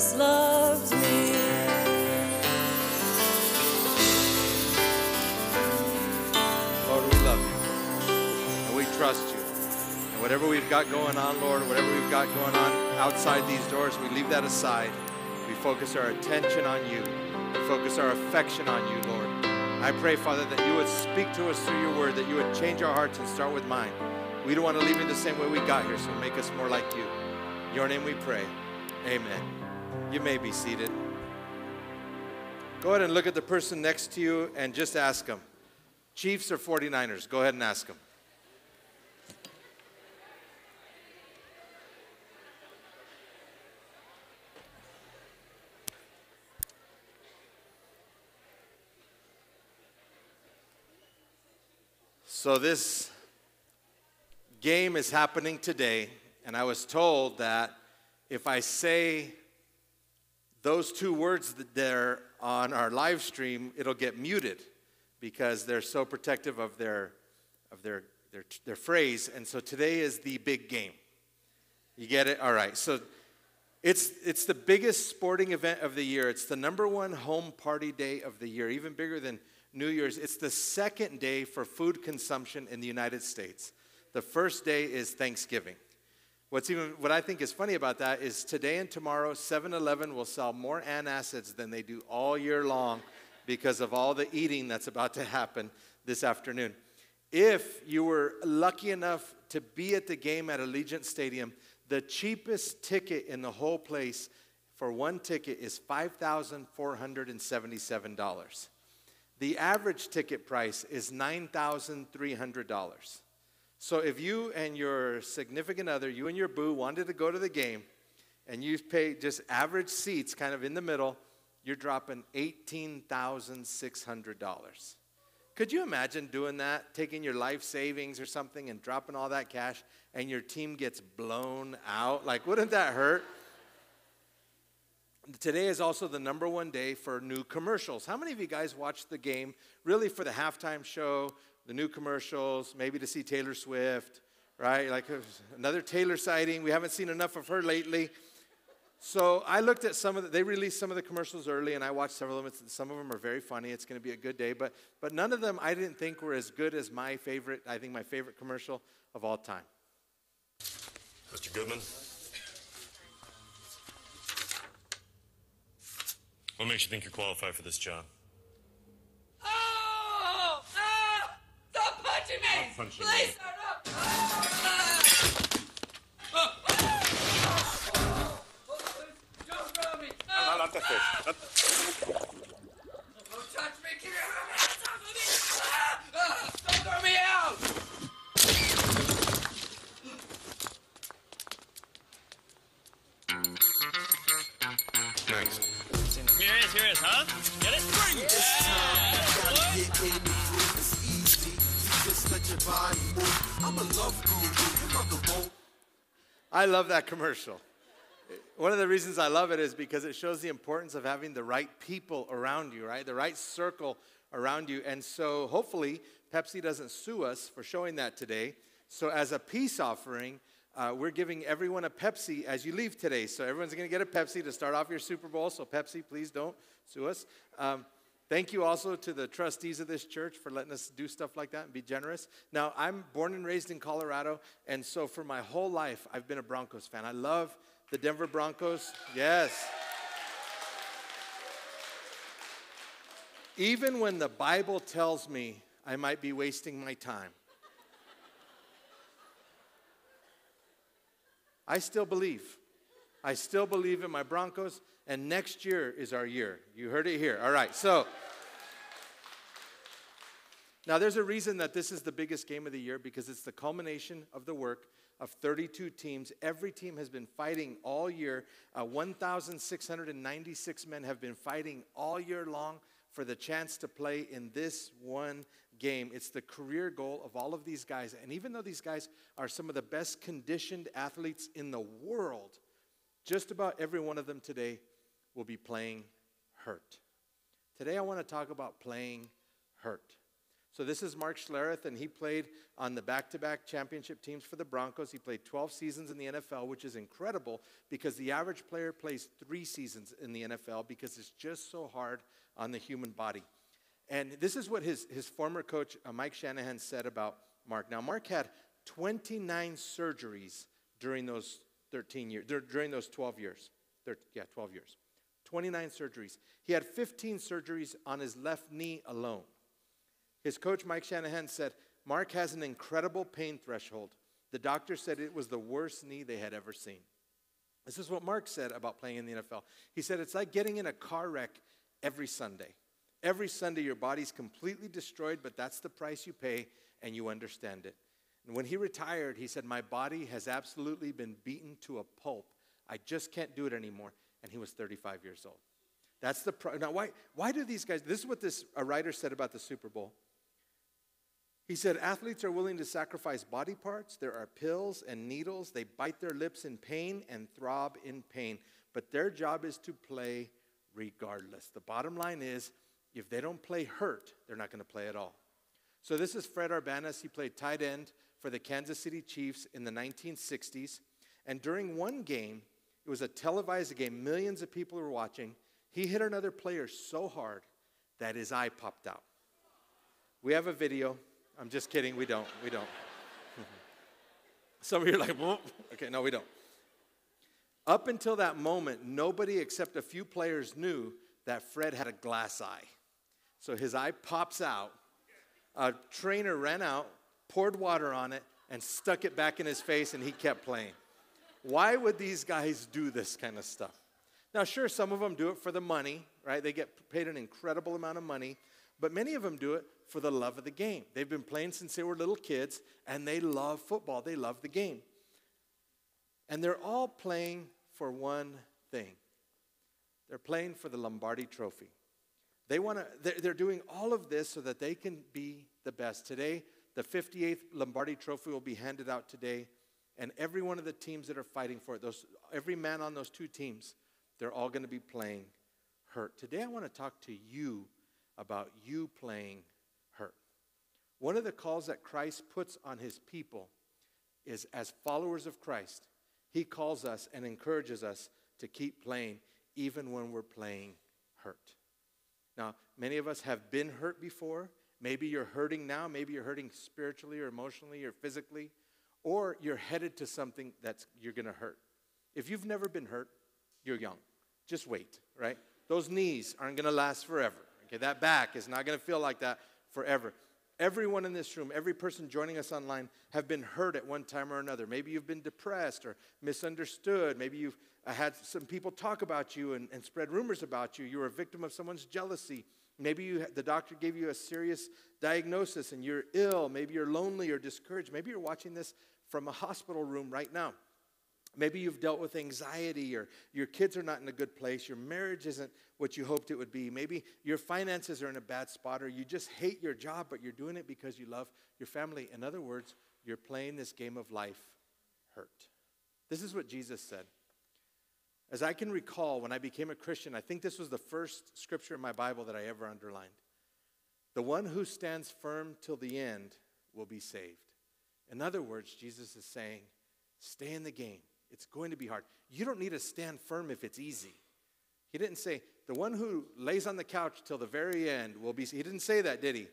first loved me. Lord, we love you. And we trust you. And whatever we've got going on, Lord, whatever we've got going on outside these doors, we leave that aside. We focus our attention on you. We focus our affection on you, Lord. I pray, Father, that you would speak to us through your word, that you would change our hearts and start with mine. We don't want to leave you the same way we got here, so make us more like you. In your name we pray. Amen. You may be seated. Go ahead and look at the person next to you and just ask them Chiefs or 49ers? Go ahead and ask them. So, this game is happening today, and I was told that if I say those two words that they're on our live stream, it'll get muted because they're so protective of their of their their, their phrase. And so today is the big game. You get it? All right. So it's it's the biggest sporting event of the year. It's the number one home party day of the year, even bigger than New Year's. It's the second day for food consumption in the United States. The first day is Thanksgiving. What's even what I think is funny about that is today and tomorrow 7-Eleven will sell more antacids than they do all year long because of all the eating that's about to happen this afternoon. If you were lucky enough to be at the game at Allegiant Stadium, the cheapest ticket in the whole place for one ticket is $5,477. The average ticket price is $9,300. So if you and your significant other, you and your boo, wanted to go to the game and you pay just average seats kind of in the middle, you're dropping $18,600. Could you imagine doing that, taking your life savings or something and dropping all that cash and your team gets blown out? Like, wouldn't that hurt? Today is also the number one day for new commercials. How many of you guys watched the game really for the halftime show, the new commercials, maybe to see Taylor Swift, right? Like uh, another Taylor sighting. We haven't seen enough of her lately. So I looked at some of the, they released some of the commercials early and I watched several of them. Some of them are very funny. It's going to be a good day. But, but none of them I didn't think were as good as my favorite, I think my favorite commercial of all time. Mr. Goodman? What makes you think you're qualified for this job? Oh! Ah! Stop punching me! punching Please, you. sir, no! Ah! Ah! Ah! Don't throw me! Ah! not the fish. Don't touch me! Keep your hands off of me! Ah! Don't throw me out! Next. Here it is, here it is, huh? Get it? I love that commercial. One of the reasons I love it is because it shows the importance of having the right people around you, right? The right circle around you. And so hopefully Pepsi doesn't sue us for showing that today. So as a peace offering, uh, we're giving everyone a Pepsi as you leave today. So everyone's going to get a Pepsi to start off your Super Bowl. So Pepsi, please don't sue us. Um, Thank you also to the trustees of this church for letting us do stuff like that and be generous. Now, I'm born and raised in Colorado, and so for my whole life, I've been a Broncos fan. I love the Denver Broncos. Yes. Even when the Bible tells me I might be wasting my time, I still believe. I still believe in my Broncos, and next year is our year. You heard it here. All right, so. Now, there's a reason that this is the biggest game of the year because it's the culmination of the work of 32 teams. Every team has been fighting all year. Uh, 1,696 men have been fighting all year long for the chance to play in this one game. It's the career goal of all of these guys. And even though these guys are some of the best conditioned athletes in the world, just about every one of them today will be playing hurt. Today, I want to talk about playing hurt. So this is Mark Schlereth, and he played on the back-to-back championship teams for the Broncos. He played 12 seasons in the NFL, which is incredible because the average player plays three seasons in the NFL because it's just so hard on the human body. And this is what his, his former coach, uh, Mike Shanahan, said about Mark. Now, Mark had 29 surgeries during those 13 years, during those 12 years. Thir- yeah, 12 years. 29 surgeries. He had 15 surgeries on his left knee alone. His coach, Mike Shanahan, said, Mark has an incredible pain threshold. The doctor said it was the worst knee they had ever seen. This is what Mark said about playing in the NFL. He said, It's like getting in a car wreck every Sunday. Every Sunday, your body's completely destroyed, but that's the price you pay, and you understand it. And when he retired, he said, My body has absolutely been beaten to a pulp. I just can't do it anymore. And he was 35 years old. That's the pro- now. Why? Why do these guys? This is what this a writer said about the Super Bowl. He said athletes are willing to sacrifice body parts. There are pills and needles. They bite their lips in pain and throb in pain. But their job is to play regardless. The bottom line is, if they don't play hurt, they're not going to play at all. So this is Fred Arbanas. He played tight end for the Kansas City Chiefs in the 1960s. And during one game, it was a televised game, millions of people were watching. He hit another player so hard that his eye popped out. We have a video. I'm just kidding. We don't. We don't. Some of you are like, okay, no, we don't. Up until that moment, nobody except a few players knew that Fred had a glass eye. So his eye pops out. A trainer ran out, poured water on it, and stuck it back in his face, and he kept playing. Why would these guys do this kind of stuff? Now, sure, some of them do it for the money, right? They get paid an incredible amount of money, but many of them do it for the love of the game. They've been playing since they were little kids, and they love football. They love the game. And they're all playing for one thing they're playing for the Lombardi Trophy. They want to, they're, doing all of this so that they can be the best. Today, the 58th Lombardi Trophy will be handed out today, and every one of the teams that are fighting for it, those, every man on those two teams, they're all going to be playing hurt. Today, I want to talk to you about you playing. One of the calls that Christ puts on his people is as followers of Christ, he calls us and encourages us to keep playing even when we're playing hurt. Now, many of us have been hurt before. Maybe you're hurting now. Maybe you're hurting spiritually or emotionally or physically, or you're headed to something that's you're going to hurt. If you've never been hurt, you're young. Just wait, right? Those knees aren't going to last forever. Okay, that back is not going to feel like that forever. Everyone in this room, every person joining us online, have been hurt at one time or another. Maybe you've been depressed or misunderstood. Maybe you've uh, had some people talk about you and, and spread rumors about you. You were a victim of someone's jealousy. Maybe you, the doctor gave you a serious diagnosis and you're ill. Maybe you're lonely or discouraged. Maybe you're watching this from a hospital room right now. Maybe you've dealt with anxiety or your kids are not in a good place. Your marriage isn't what you hoped it would be. Maybe your finances are in a bad spot or you just hate your job, but you're doing it because you love your family. In other words, you're playing this game of life hurt. This is what Jesus said. As I can recall, when I became a Christian, I think this was the first scripture in my Bible that I ever underlined. The one who stands firm till the end will be saved. In other words, Jesus is saying, stay in the game. It's going to be hard. You don't need to stand firm if it's easy. He didn't say, the one who lays on the couch till the very end will be. He didn't say that, did he?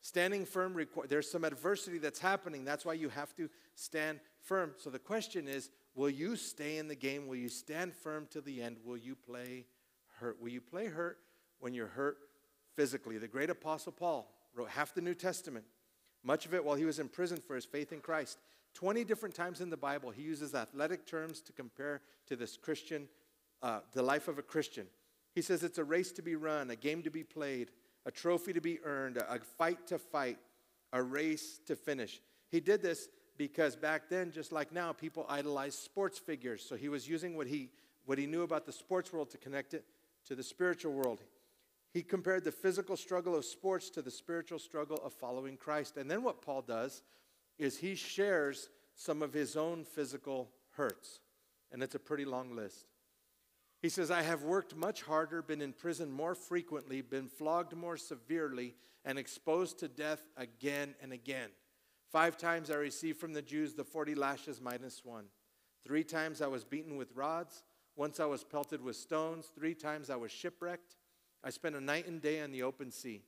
Standing firm, requ- there's some adversity that's happening. That's why you have to stand firm. So the question is will you stay in the game? Will you stand firm till the end? Will you play hurt? Will you play hurt when you're hurt physically? The great apostle Paul wrote half the New Testament, much of it while he was in prison for his faith in Christ. 20 different times in the Bible, he uses athletic terms to compare to this Christian, uh, the life of a Christian. He says it's a race to be run, a game to be played, a trophy to be earned, a fight to fight, a race to finish. He did this because back then, just like now, people idolized sports figures. So he was using what he, what he knew about the sports world to connect it to the spiritual world. He compared the physical struggle of sports to the spiritual struggle of following Christ. And then what Paul does is he shares some of his own physical hurts. And it's a pretty long list. He says, I have worked much harder, been in prison more frequently, been flogged more severely, and exposed to death again and again. Five times I received from the Jews the 40 lashes minus one. Three times I was beaten with rods. Once I was pelted with stones. Three times I was shipwrecked. I spent a night and day on the open sea.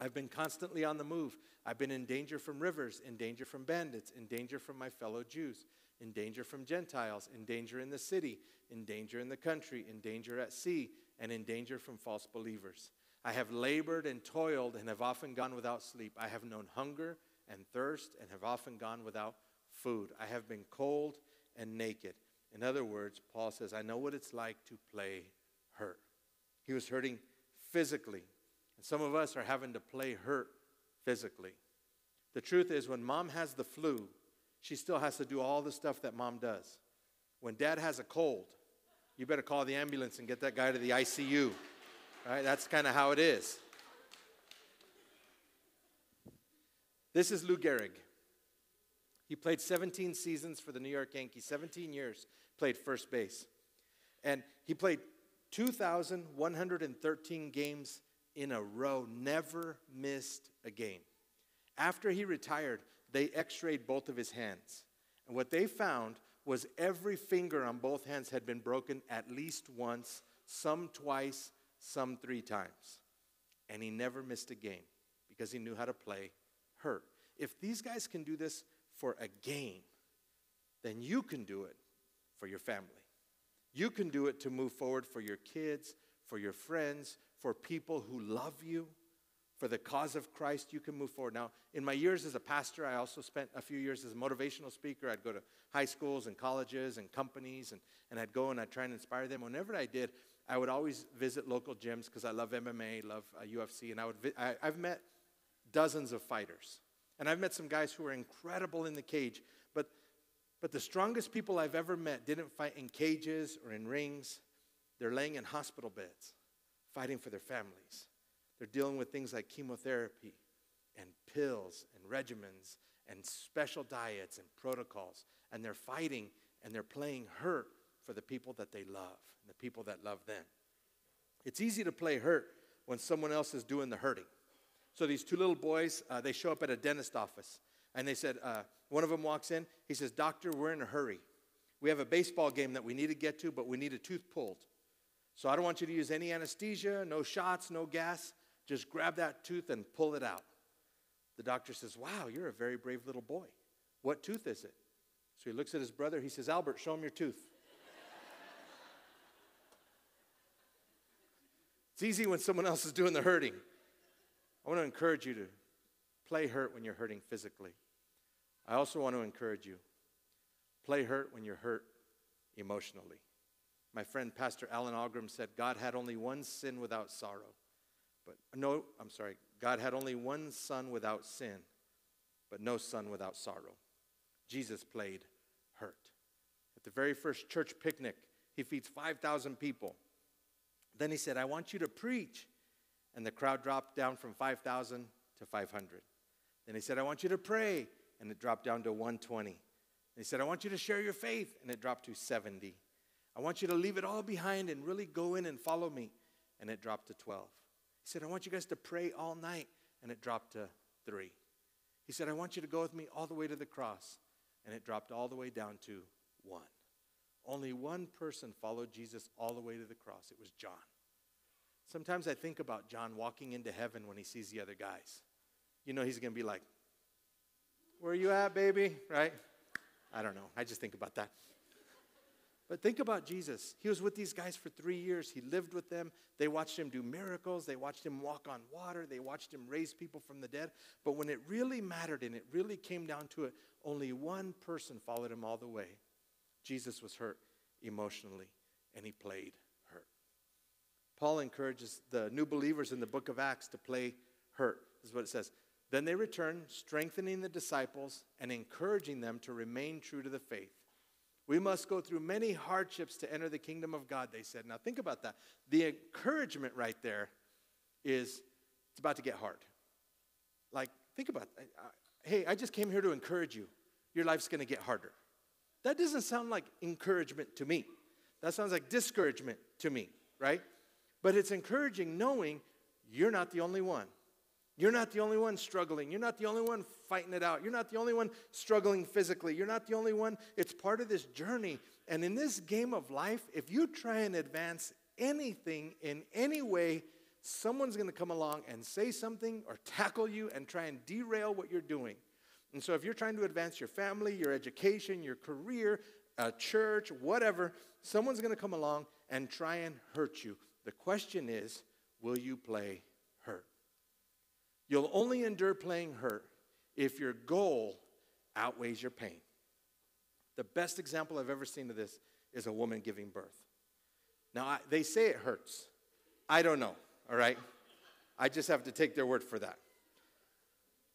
I've been constantly on the move. I've been in danger from rivers, in danger from bandits, in danger from my fellow Jews, in danger from Gentiles, in danger in the city, in danger in the country, in danger at sea, and in danger from false believers. I have labored and toiled and have often gone without sleep. I have known hunger and thirst and have often gone without food. I have been cold and naked. In other words, Paul says, I know what it's like to play hurt. He was hurting physically, and some of us are having to play hurt physically. The truth is, when mom has the flu, she still has to do all the stuff that mom does. When dad has a cold, you better call the ambulance and get that guy to the ICU. Right? That's kind of how it is. This is Lou Gehrig. He played 17 seasons for the New York Yankees, 17 years, played first base. And he played 2,113 games in a row, never missed a game. After he retired, they x rayed both of his hands. And what they found was every finger on both hands had been broken at least once, some twice, some three times. And he never missed a game because he knew how to play hurt. If these guys can do this for a game, then you can do it for your family. You can do it to move forward for your kids, for your friends, for people who love you, for the cause of Christ. You can move forward. Now, in my years as a pastor, I also spent a few years as a motivational speaker. I'd go to high schools and colleges and companies, and, and I'd go and I'd try and inspire them. Whenever I did, I would always visit local gyms because I love MMA, love uh, UFC, and I would vi- I, I've met dozens of fighters. And I've met some guys who are incredible in the cage, but, but the strongest people I've ever met didn't fight in cages or in rings. They're laying in hospital beds, fighting for their families. They're dealing with things like chemotherapy and pills and regimens and special diets and protocols. And they're fighting and they're playing hurt for the people that they love and the people that love them. It's easy to play hurt when someone else is doing the hurting. So these two little boys, uh, they show up at a dentist office, and they said, uh, one of them walks in. He says, "Doctor, we're in a hurry. We have a baseball game that we need to get to, but we need a tooth pulled. So I don't want you to use any anesthesia, no shots, no gas. Just grab that tooth and pull it out." The doctor says, "Wow, you're a very brave little boy. What tooth is it?" So he looks at his brother. He says, "Albert, show him your tooth." It's easy when someone else is doing the hurting. I want to encourage you to play hurt when you're hurting physically. I also want to encourage you play hurt when you're hurt emotionally. My friend Pastor Alan Ogram said God had only one sin without sorrow. But no, I'm sorry. God had only one son without sin, but no son without sorrow. Jesus played hurt. At the very first church picnic, he feeds 5,000 people. Then he said, I want you to preach. And the crowd dropped down from 5,000 to 500. Then he said, I want you to pray. And it dropped down to 120. And he said, I want you to share your faith. And it dropped to 70. I want you to leave it all behind and really go in and follow me. And it dropped to 12. He said, I want you guys to pray all night. And it dropped to three. He said, I want you to go with me all the way to the cross. And it dropped all the way down to one. Only one person followed Jesus all the way to the cross. It was John. Sometimes I think about John walking into heaven when he sees the other guys. You know, he's going to be like, Where are you at, baby? Right? I don't know. I just think about that. But think about Jesus. He was with these guys for three years. He lived with them. They watched him do miracles. They watched him walk on water. They watched him raise people from the dead. But when it really mattered and it really came down to it, only one person followed him all the way. Jesus was hurt emotionally, and he played hurt. Paul encourages the new believers in the book of Acts to play hurt. This is what it says. Then they returned, strengthening the disciples and encouraging them to remain true to the faith. We must go through many hardships to enter the kingdom of God, they said. Now, think about that. The encouragement right there is it's about to get hard. Like, think about that. Hey, I just came here to encourage you. Your life's going to get harder. That doesn't sound like encouragement to me. That sounds like discouragement to me, right? But it's encouraging knowing you're not the only one. You're not the only one struggling. You're not the only one fighting it out. You're not the only one struggling physically. You're not the only one. It's part of this journey. And in this game of life, if you try and advance anything in any way, someone's going to come along and say something or tackle you and try and derail what you're doing. And so if you're trying to advance your family, your education, your career, a church, whatever, someone's going to come along and try and hurt you. The question is, will you play? You'll only endure playing hurt if your goal outweighs your pain. The best example I've ever seen of this is a woman giving birth. Now, I, they say it hurts. I don't know, all right? I just have to take their word for that.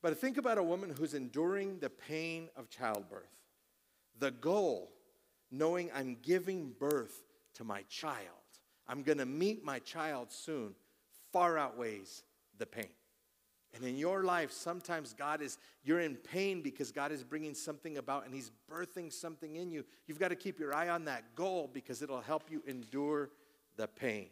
But think about a woman who's enduring the pain of childbirth. The goal, knowing I'm giving birth to my child, I'm gonna meet my child soon, far outweighs the pain. And in your life, sometimes God is, you're in pain because God is bringing something about and He's birthing something in you. You've got to keep your eye on that goal because it'll help you endure the pain.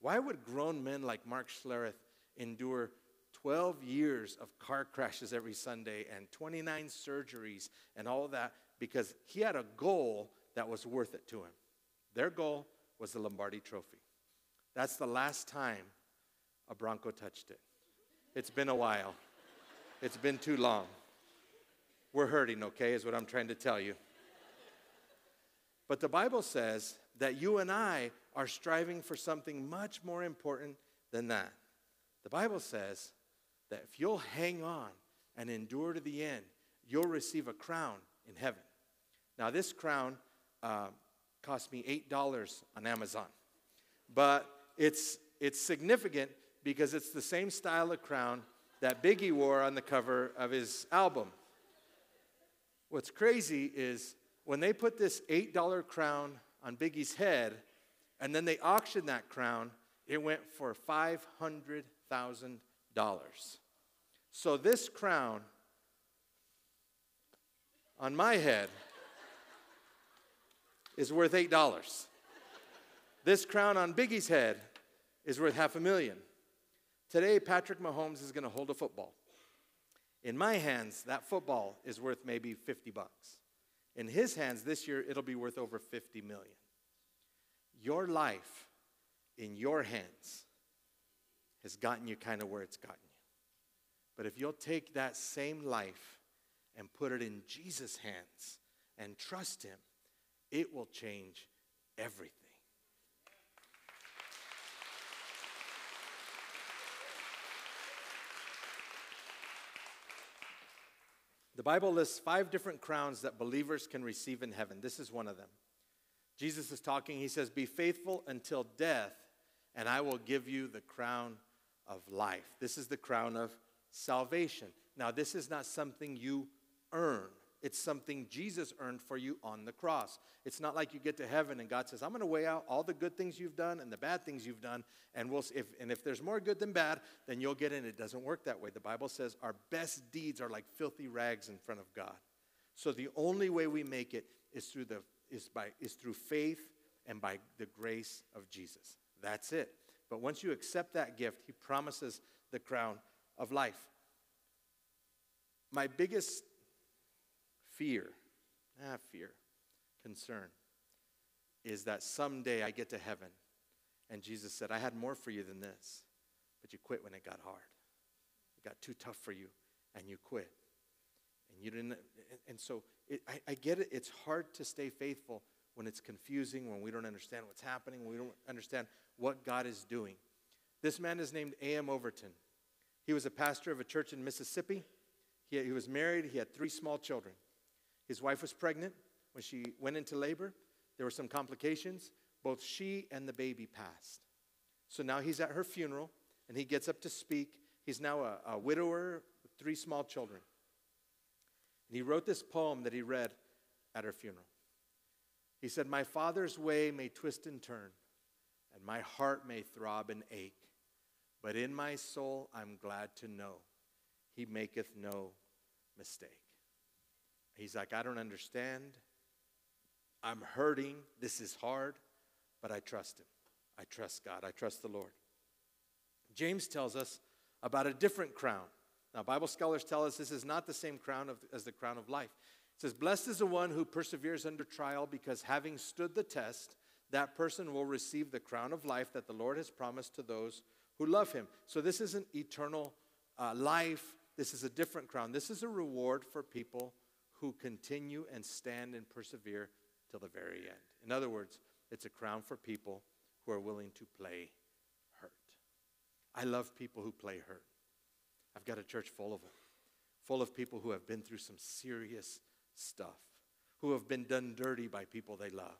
Why would grown men like Mark Schlereth endure 12 years of car crashes every Sunday and 29 surgeries and all of that? Because he had a goal that was worth it to him. Their goal was the Lombardi Trophy. That's the last time a Bronco touched it. It's been a while. It's been too long. We're hurting, okay, is what I'm trying to tell you. But the Bible says that you and I are striving for something much more important than that. The Bible says that if you'll hang on and endure to the end, you'll receive a crown in heaven. Now, this crown uh, cost me $8 on Amazon, but it's, it's significant because it's the same style of crown that Biggie wore on the cover of his album. What's crazy is when they put this $8 crown on Biggie's head and then they auctioned that crown, it went for $500,000. So this crown on my head is worth $8. This crown on Biggie's head is worth half a million. Today, Patrick Mahomes is going to hold a football. In my hands, that football is worth maybe 50 bucks. In his hands this year, it'll be worth over 50 million. Your life in your hands has gotten you kind of where it's gotten you. But if you'll take that same life and put it in Jesus' hands and trust Him, it will change everything. The Bible lists five different crowns that believers can receive in heaven. This is one of them. Jesus is talking, he says, Be faithful until death, and I will give you the crown of life. This is the crown of salvation. Now, this is not something you earn. It's something Jesus earned for you on the cross. It's not like you get to heaven and God says, I'm going to weigh out all the good things you've done and the bad things you've done, and, we'll, if, and if there's more good than bad, then you'll get in. It doesn't work that way. The Bible says our best deeds are like filthy rags in front of God. So the only way we make it is through, the, is by, is through faith and by the grace of Jesus. That's it. But once you accept that gift, He promises the crown of life. My biggest fear, ah, fear, concern, is that someday I get to heaven and Jesus said, I had more for you than this, but you quit when it got hard. It got too tough for you and you quit. And you didn't, and so it, I, I get it, it's hard to stay faithful when it's confusing, when we don't understand what's happening, when we don't understand what God is doing. This man is named A.M. Overton. He was a pastor of a church in Mississippi. He, he was married, he had three small children. His wife was pregnant. When she went into labor, there were some complications. Both she and the baby passed. So now he's at her funeral and he gets up to speak. He's now a, a widower with three small children. And he wrote this poem that he read at her funeral. He said, My father's way may twist and turn, and my heart may throb and ache, but in my soul I'm glad to know he maketh no mistake. He's like, I don't understand. I'm hurting. This is hard, but I trust Him. I trust God. I trust the Lord. James tells us about a different crown. Now, Bible scholars tell us this is not the same crown of, as the crown of life. It says, Blessed is the one who perseveres under trial, because having stood the test, that person will receive the crown of life that the Lord has promised to those who love him. So, this isn't eternal uh, life. This is a different crown. This is a reward for people who continue and stand and persevere till the very end. In other words, it's a crown for people who are willing to play hurt. I love people who play hurt. I've got a church full of them, full of people who have been through some serious stuff, who have been done dirty by people they love,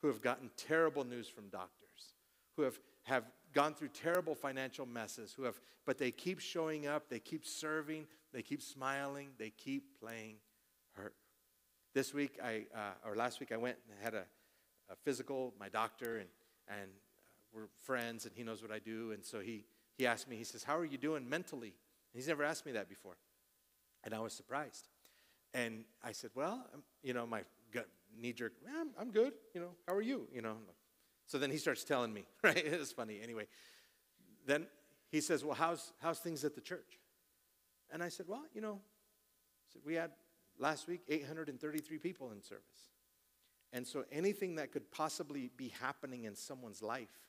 who have gotten terrible news from doctors, who have, have gone through terrible financial messes, who have, but they keep showing up, they keep serving, they keep smiling, they keep playing. This week, I, uh, or last week, I went and had a, a physical, my doctor, and, and uh, we're friends, and he knows what I do. And so he, he asked me, he says, How are you doing mentally? And he's never asked me that before. And I was surprised. And I said, Well, I'm, you know, my knee jerk, I'm, I'm good. You know, how are you? You know, so then he starts telling me, right? It's funny. Anyway, then he says, Well, how's, how's things at the church? And I said, Well, you know, we had last week 833 people in service. And so anything that could possibly be happening in someone's life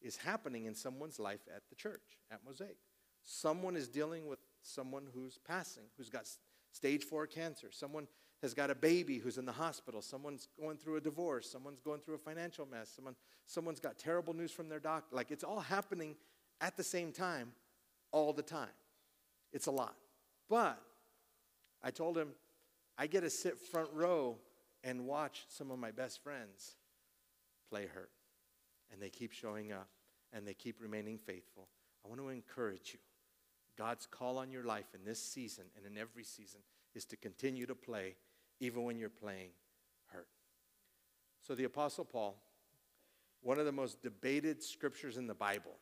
is happening in someone's life at the church, at Mosaic. Someone is dealing with someone who's passing, who's got stage four cancer. Someone has got a baby who's in the hospital. Someone's going through a divorce. Someone's going through a financial mess. Someone, someone's got terrible news from their doctor. Like it's all happening at the same time, all the time. It's a lot. But I told him, I get to sit front row and watch some of my best friends play hurt. And they keep showing up and they keep remaining faithful. I want to encourage you. God's call on your life in this season and in every season is to continue to play even when you're playing hurt. So, the Apostle Paul, one of the most debated scriptures in the Bible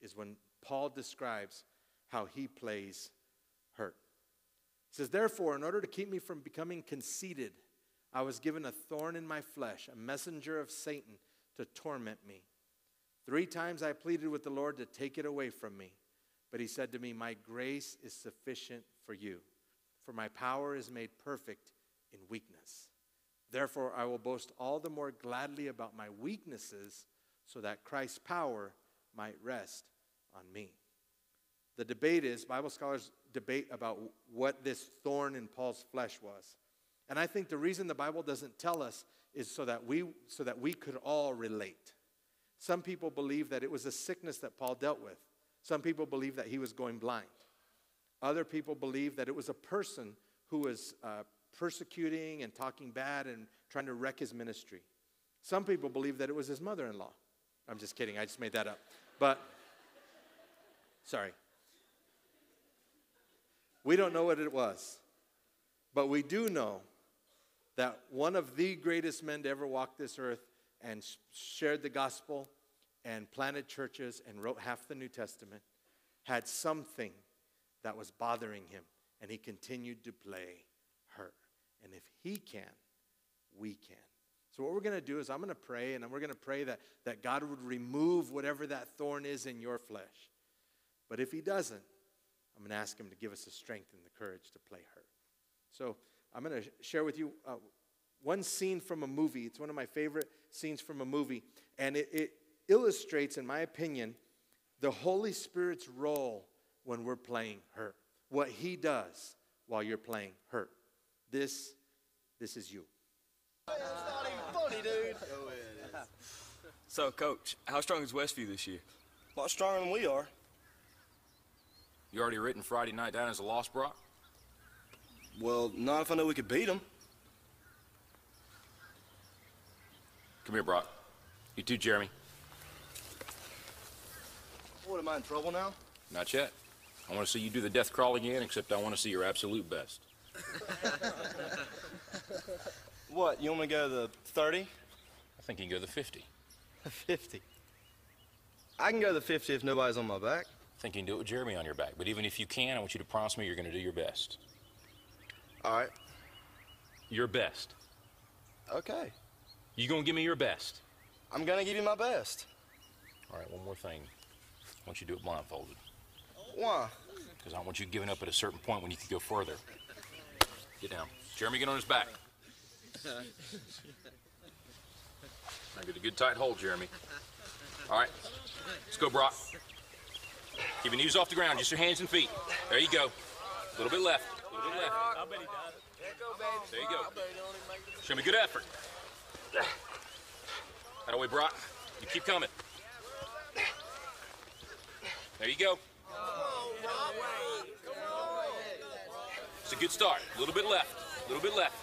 is when Paul describes how he plays hurt. He says, Therefore, in order to keep me from becoming conceited, I was given a thorn in my flesh, a messenger of Satan to torment me. Three times I pleaded with the Lord to take it away from me. But he said to me, My grace is sufficient for you, for my power is made perfect in weakness. Therefore, I will boast all the more gladly about my weaknesses, so that Christ's power might rest on me. The debate is Bible scholars debate about what this thorn in Paul's flesh was. And I think the reason the Bible doesn't tell us is so that we so that we could all relate. Some people believe that it was a sickness that Paul dealt with. Some people believe that he was going blind. Other people believe that it was a person who was uh, persecuting and talking bad and trying to wreck his ministry. Some people believe that it was his mother in law. I'm just kidding, I just made that up. But, sorry. We don't know what it was. But we do know that one of the greatest men to ever walk this earth and shared the gospel and planted churches and wrote half the New Testament had something that was bothering him, and he continued to play her. And if he can, we can. So, what we're going to do is, I'm going to pray, and we're going to pray that, that God would remove whatever that thorn is in your flesh. But if he doesn't, I'm going to ask him to give us the strength and the courage to play her. So, I'm going to share with you uh, one scene from a movie. It's one of my favorite scenes from a movie. And it, it illustrates, in my opinion, the Holy Spirit's role when we're playing her, What he does while you're playing her. This, this is you. So, Coach, how strong is Westview this year? A lot stronger than we are. You already written Friday night down as a loss, Brock? Well, not if I know we could beat them. Come here, Brock. You too, Jeremy. What, am I in trouble now? Not yet. I want to see you do the death crawl again, except I want to see your absolute best. What, you want me to go to the 30? I think you can go to the 50. 50. I can go to the 50 if nobody's on my back. I think you can do it with Jeremy on your back. But even if you can, I want you to promise me you're going to do your best. All right. Your best. Okay. You gonna give me your best? I'm gonna give you my best. All right, one more thing. I want you to do it blindfolded. Why? Because I don't want you giving up at a certain point when you could go further. Get down. Jeremy, get on his back. Now get a good tight hold, Jeremy. All right, let's go, Brock. Keep your knees off the ground, just your hands and feet. There you go. A little bit left. A little bit left. I bet he does. There you go. Show me good effort. That way, Brock. You keep coming. There you go. It's a good start. A little bit left. A little bit left.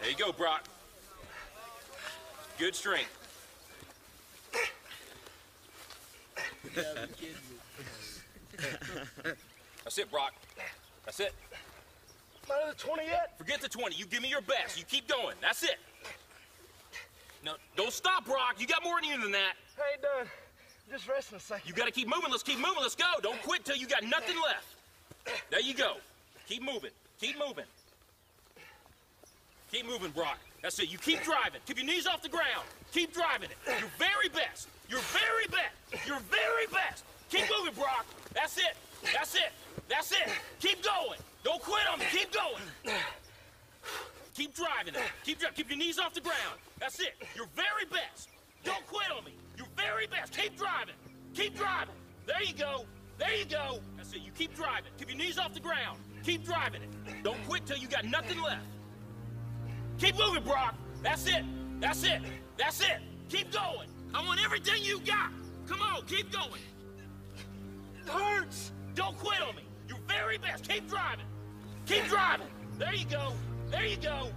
There you go, Brock. Good strength. That's it, Brock. That's it. Not at the 20 yet? Forget the 20. You give me your best. You keep going. That's it. No, don't stop, Brock. You got more in you than that. I ain't done. Just resting a second. You got to keep moving. Let's keep moving. Let's go. Don't quit till you got nothing left. There you go. Keep moving. Keep moving. Keep moving, Brock. That's it. You keep driving. Keep your knees off the ground. Keep driving it. Your very best. Your very best. Your very best. Keep moving, Brock. That's it. That's it. That's it. Keep going. Don't quit on me. Keep going. Keep driving it. Keep dri- keep your knees off the ground. That's it. Your very best. Don't quit on me. Your very best. Keep driving. Keep driving. There you go. There you go. That's it. You keep driving. Keep your knees off the ground. Keep driving it. Don't quit till you got nothing left. Keep moving, Brock. That's it. That's it. That's it. Keep going. I want everything you got. Come on, keep going. It hurts. Don't quit on me. Your very best. Keep driving. Keep driving. There you go. There you go.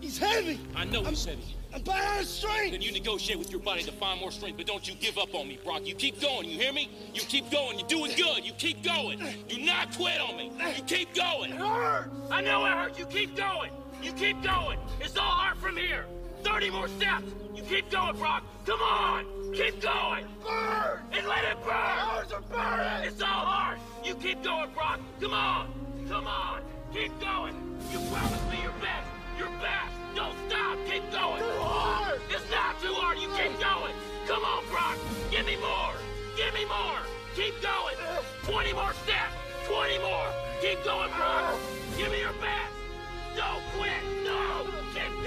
He's heavy. I know he's heavy. I'm bad strength. Then you negotiate with your body to find more strength, but don't you give up on me, Brock. You keep going, you hear me? You keep going, you're doing good, you keep going. Do not quit on me. You keep going. It hurts. I know it hurts. You keep going. You keep going. It's all hard from here. 30 more steps. You keep going, Brock. Come on. Keep going. Burn. And let it burn. Ours are burning. It's all hard. You keep going, Brock. Come on. Come on. Keep going. You promised me your best. Your best. Don't stop. Keep going. Too hard. It's not too hard. You keep going. Come on, Brock. Give me more. Give me more. Keep going. 20 more steps. 20 more. Keep going, Brock. Give me your best.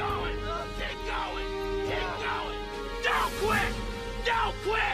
Going. Keep going. Keep going. Don't quit. Don't quit.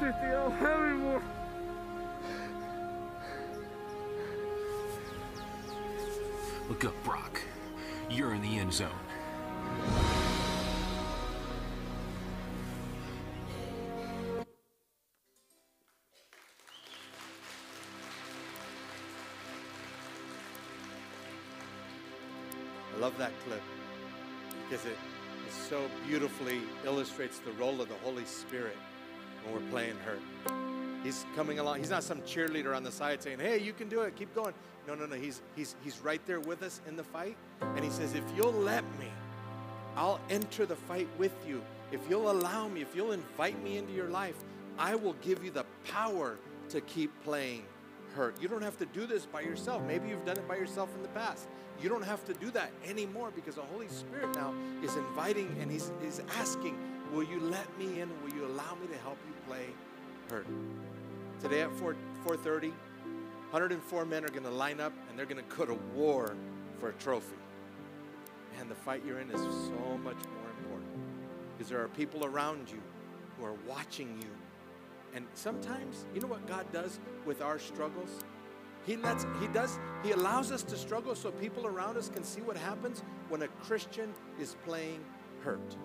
Gotta be don't have any. Look up, Brock. You're in the end zone. I love that clip because it so beautifully illustrates the role of the Holy Spirit when we're playing hurt. He's coming along. He's not some cheerleader on the side saying, "Hey, you can do it. Keep going." No, no, no. He's he's he's right there with us in the fight, and he says, "If you'll let me, I'll enter the fight with you. If you'll allow me, if you'll invite me into your life, I will give you the power to keep playing hurt. You don't have to do this by yourself. Maybe you've done it by yourself in the past. You don't have to do that anymore because the Holy Spirit now is inviting and he's, he's asking, Will you let me in? Will you allow me to help you play hurt? Today at 4, 4.30, 104 men are going to line up and they're going to go to war for a trophy. And the fight you're in is so much more important because there are people around you who are watching you. And sometimes, you know what God does with our struggles? He lets, he does, he allows us to struggle so people around us can see what happens when a Christian is playing hurt.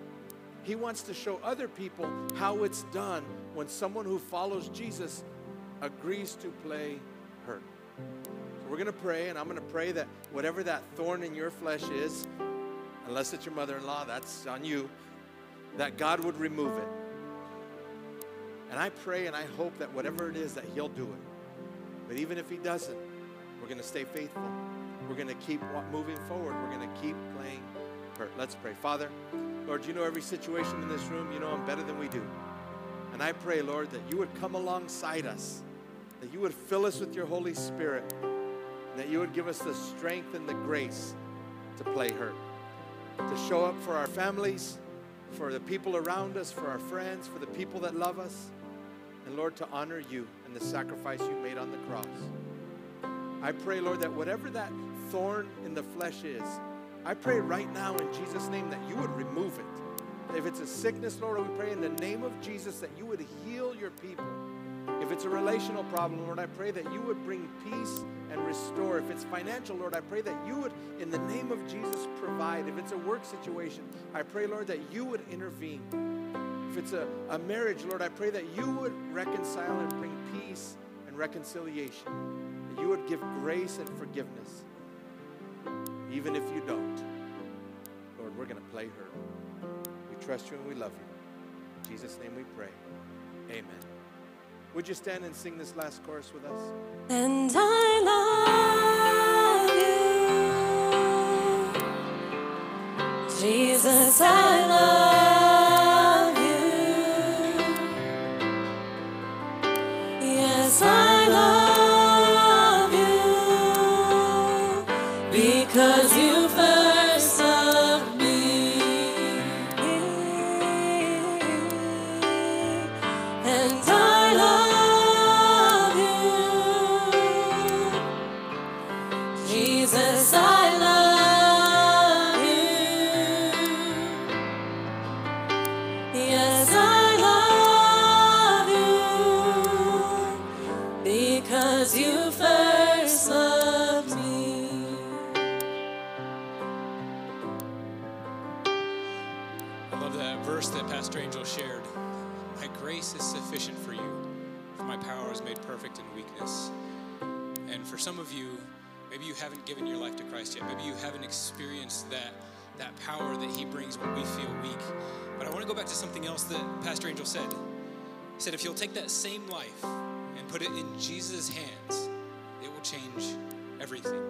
He wants to show other people how it's done when someone who follows Jesus agrees to play hurt. So we're going to pray, and I'm going to pray that whatever that thorn in your flesh is, unless it's your mother in law, that's on you, that God would remove it. And I pray and I hope that whatever it is, that He'll do it. But even if He doesn't, we're going to stay faithful. We're going to keep moving forward. We're going to keep playing hurt. Let's pray. Father, Lord, you know every situation in this room. You know them better than we do. And I pray, Lord, that you would come alongside us, that you would fill us with your Holy Spirit, that you would give us the strength and the grace to play hurt, to show up for our families, for the people around us, for our friends, for the people that love us, and Lord, to honor you and the sacrifice you made on the cross. I pray, Lord, that whatever that thorn in the flesh is, I pray right now in Jesus' name that you would remove it. If it's a sickness, Lord, we pray in the name of Jesus that you would heal your people. If it's a relational problem, Lord, I pray that you would bring peace and restore. If it's financial, Lord, I pray that you would, in the name of Jesus, provide. If it's a work situation, I pray, Lord, that you would intervene. If it's a, a marriage, Lord, I pray that you would reconcile and bring peace and reconciliation. That you would give grace and forgiveness. Even if you don't, Lord, we're going to play her. We trust you and we love you. In Jesus' name we pray. Amen. Would you stand and sing this last chorus with us? And I love you. Jesus, I haven't that, that power that He brings when we feel weak. But I want to go back to something else that Pastor Angel said. He said, if you'll take that same life and put it in Jesus' hands, it will change everything.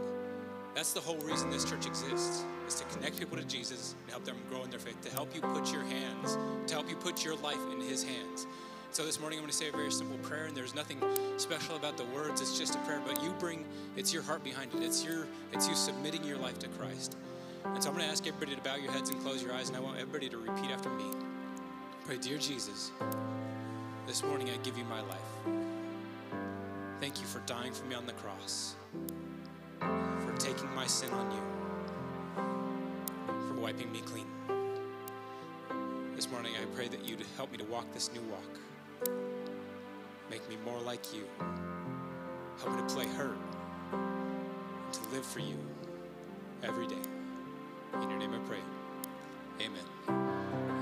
That's the whole reason this church exists, is to connect people to Jesus and help them grow in their faith, to help you put your hands, to help you put your life in his hands. So this morning I'm going to say a very simple prayer, and there's nothing special about the words. It's just a prayer, but you bring it's your heart behind it. It's your it's you submitting your life to Christ. And so I'm going to ask everybody to bow your heads and close your eyes, and I want everybody to repeat after me. Pray, dear Jesus, this morning I give you my life. Thank you for dying for me on the cross, for taking my sin on you, for wiping me clean. This morning I pray that you'd help me to walk this new walk. Make me more like you. Help me to play hurt and to live for you every day. In your name I pray. Amen.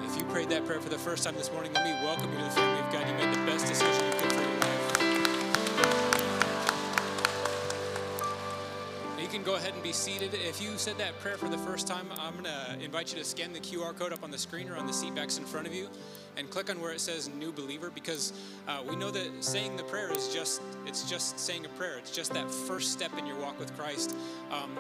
If you prayed that prayer for the first time this morning, let me welcome you to the family of God. You made the best decision you could for your life. You can go ahead and be seated. If you said that prayer for the first time, I'm going to invite you to scan the QR code up on the screen or on the seat backs in front of you and click on where it says new believer because uh, we know that saying the prayer is just it's just saying a prayer. It's just that first step in your walk with christ. Um,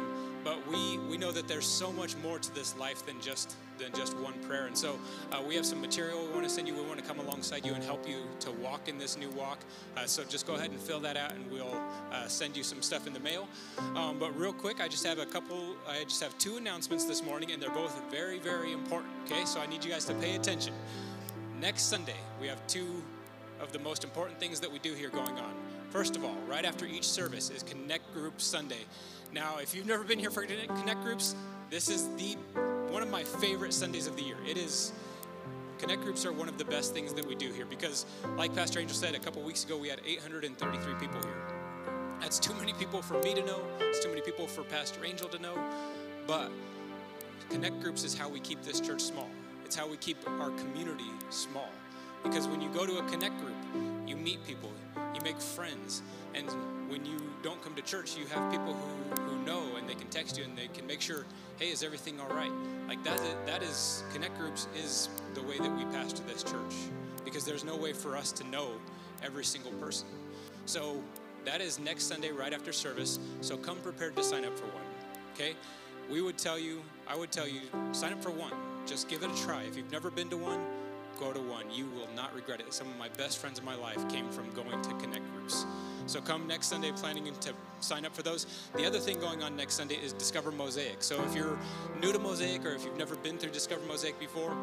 but we we know that there's so much more to this life than just than just one prayer. And so uh, we have some material we want to send you. We want to come alongside you and help you to walk in this new walk. Uh, so just go ahead and fill that out and we'll uh, send you some stuff in the mail. Um, but real quick i just have a couple i just have two announcements this morning and they're both very very important okay? So i need you guys to pay attention next Sunday, we have two of the most important things that we do here going on. First of all, right after each service is Connect Group Sunday. Now, if you've never been here for Connect Groups, this is the one of my favorite Sundays of the year. It is Connect Groups are one of the best things that we do here because, like Pastor Angel said a couple weeks ago, we had 833 people here. That's too many people for me to know. It's too many people for Pastor Angel to know. But Connect Groups is how we keep this church small. It's how we keep our community small. Because when you go to a connect group, you meet people, You make friends. And when you don't come to church, you have people who, who know and they can text you and they can make sure, hey, is everything all right? Like that, that is, Connect Groups is the way that we pastor this church because there's no way for us to know every single person. So that is next Sunday right after service. So come prepared to sign up for one. Okay? We would tell you, I would tell you, sign up for one. Just give it a try. If you've never been to one, go to one. You will not regret it. Some of my best friends in my life came from going to Connect Groups. So come next Sunday planning to sign up for those. The other thing going on next Sunday is Discover Mosaic. So if you're new to Mosaic or if you've never been through Discover Mosaic before,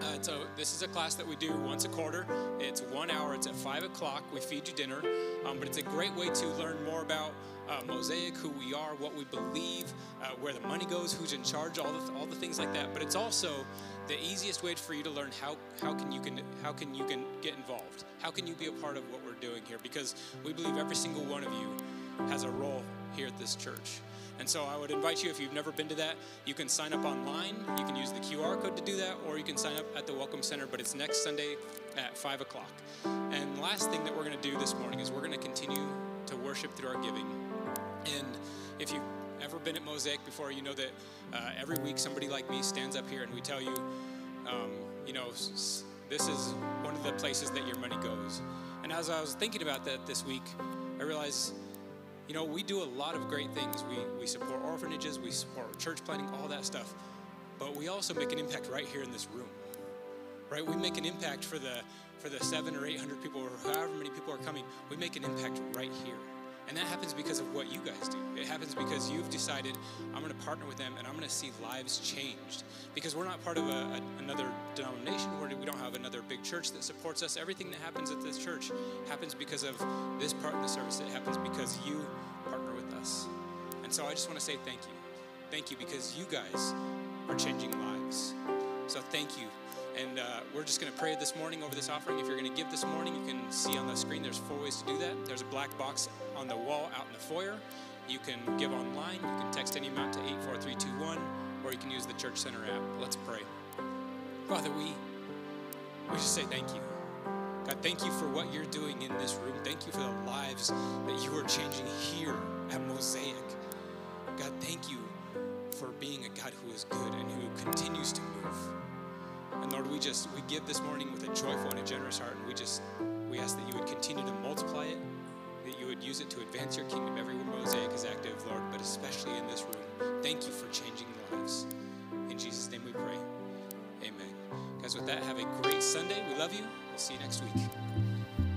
uh, so this is a class that we do once a quarter. It's one hour. It's at five o'clock. We feed you dinner, um, but it's a great way to learn more about uh, Mosaic, who we are, what we believe, uh, where the money goes, who's in charge, all the all the things like that. But it's also the easiest way for you to learn how how can you can how can you can get involved. How can you be a part of what we're doing here? Because we believe every single one of you has a role here at this church. And so I would invite you, if you've never been to that, you can sign up online. You can use the QR code to do that, or you can sign up at the Welcome Center. But it's next Sunday at 5 o'clock. And last thing that we're going to do this morning is we're going to continue to worship through our giving. And if you've ever been at Mosaic before, you know that uh, every week somebody like me stands up here and we tell you, um, you know, this is one of the places that your money goes. And as I was thinking about that this week, I realized you know, we do a lot of great things. We, we support orphanages, we support church planting, all that stuff. But we also make an impact right here in this room. Right? We make an impact for the for the seven or eight hundred people or however many people are coming. We make an impact right here. And that happens because of what you guys do. It happens because you've decided, I'm going to partner with them and I'm going to see lives changed. Because we're not part of a, a, another denomination, we're, we don't have another big church that supports us. Everything that happens at this church happens because of this part of the service. It happens because you partner with us. And so I just want to say thank you. Thank you because you guys are changing lives. So thank you. And uh, we're just going to pray this morning over this offering. If you're going to give this morning, you can see on the screen there's four ways to do that. There's a black box on the wall out in the foyer. You can give online. You can text any amount to 84321, or you can use the Church Center app. Let's pray. Father, we, we just say thank you. God, thank you for what you're doing in this room. Thank you for the lives that you are changing here at Mosaic. God, thank you for being a God who is good and who continues to move. And Lord, we just we give this morning with a joyful and a generous heart, and we just we ask that you would continue to multiply it, that you would use it to advance your kingdom everywhere Mosaic is active, Lord, but especially in this room. Thank you for changing lives. In Jesus' name we pray. Amen. Guys, with that, have a great Sunday. We love you. We'll see you next week.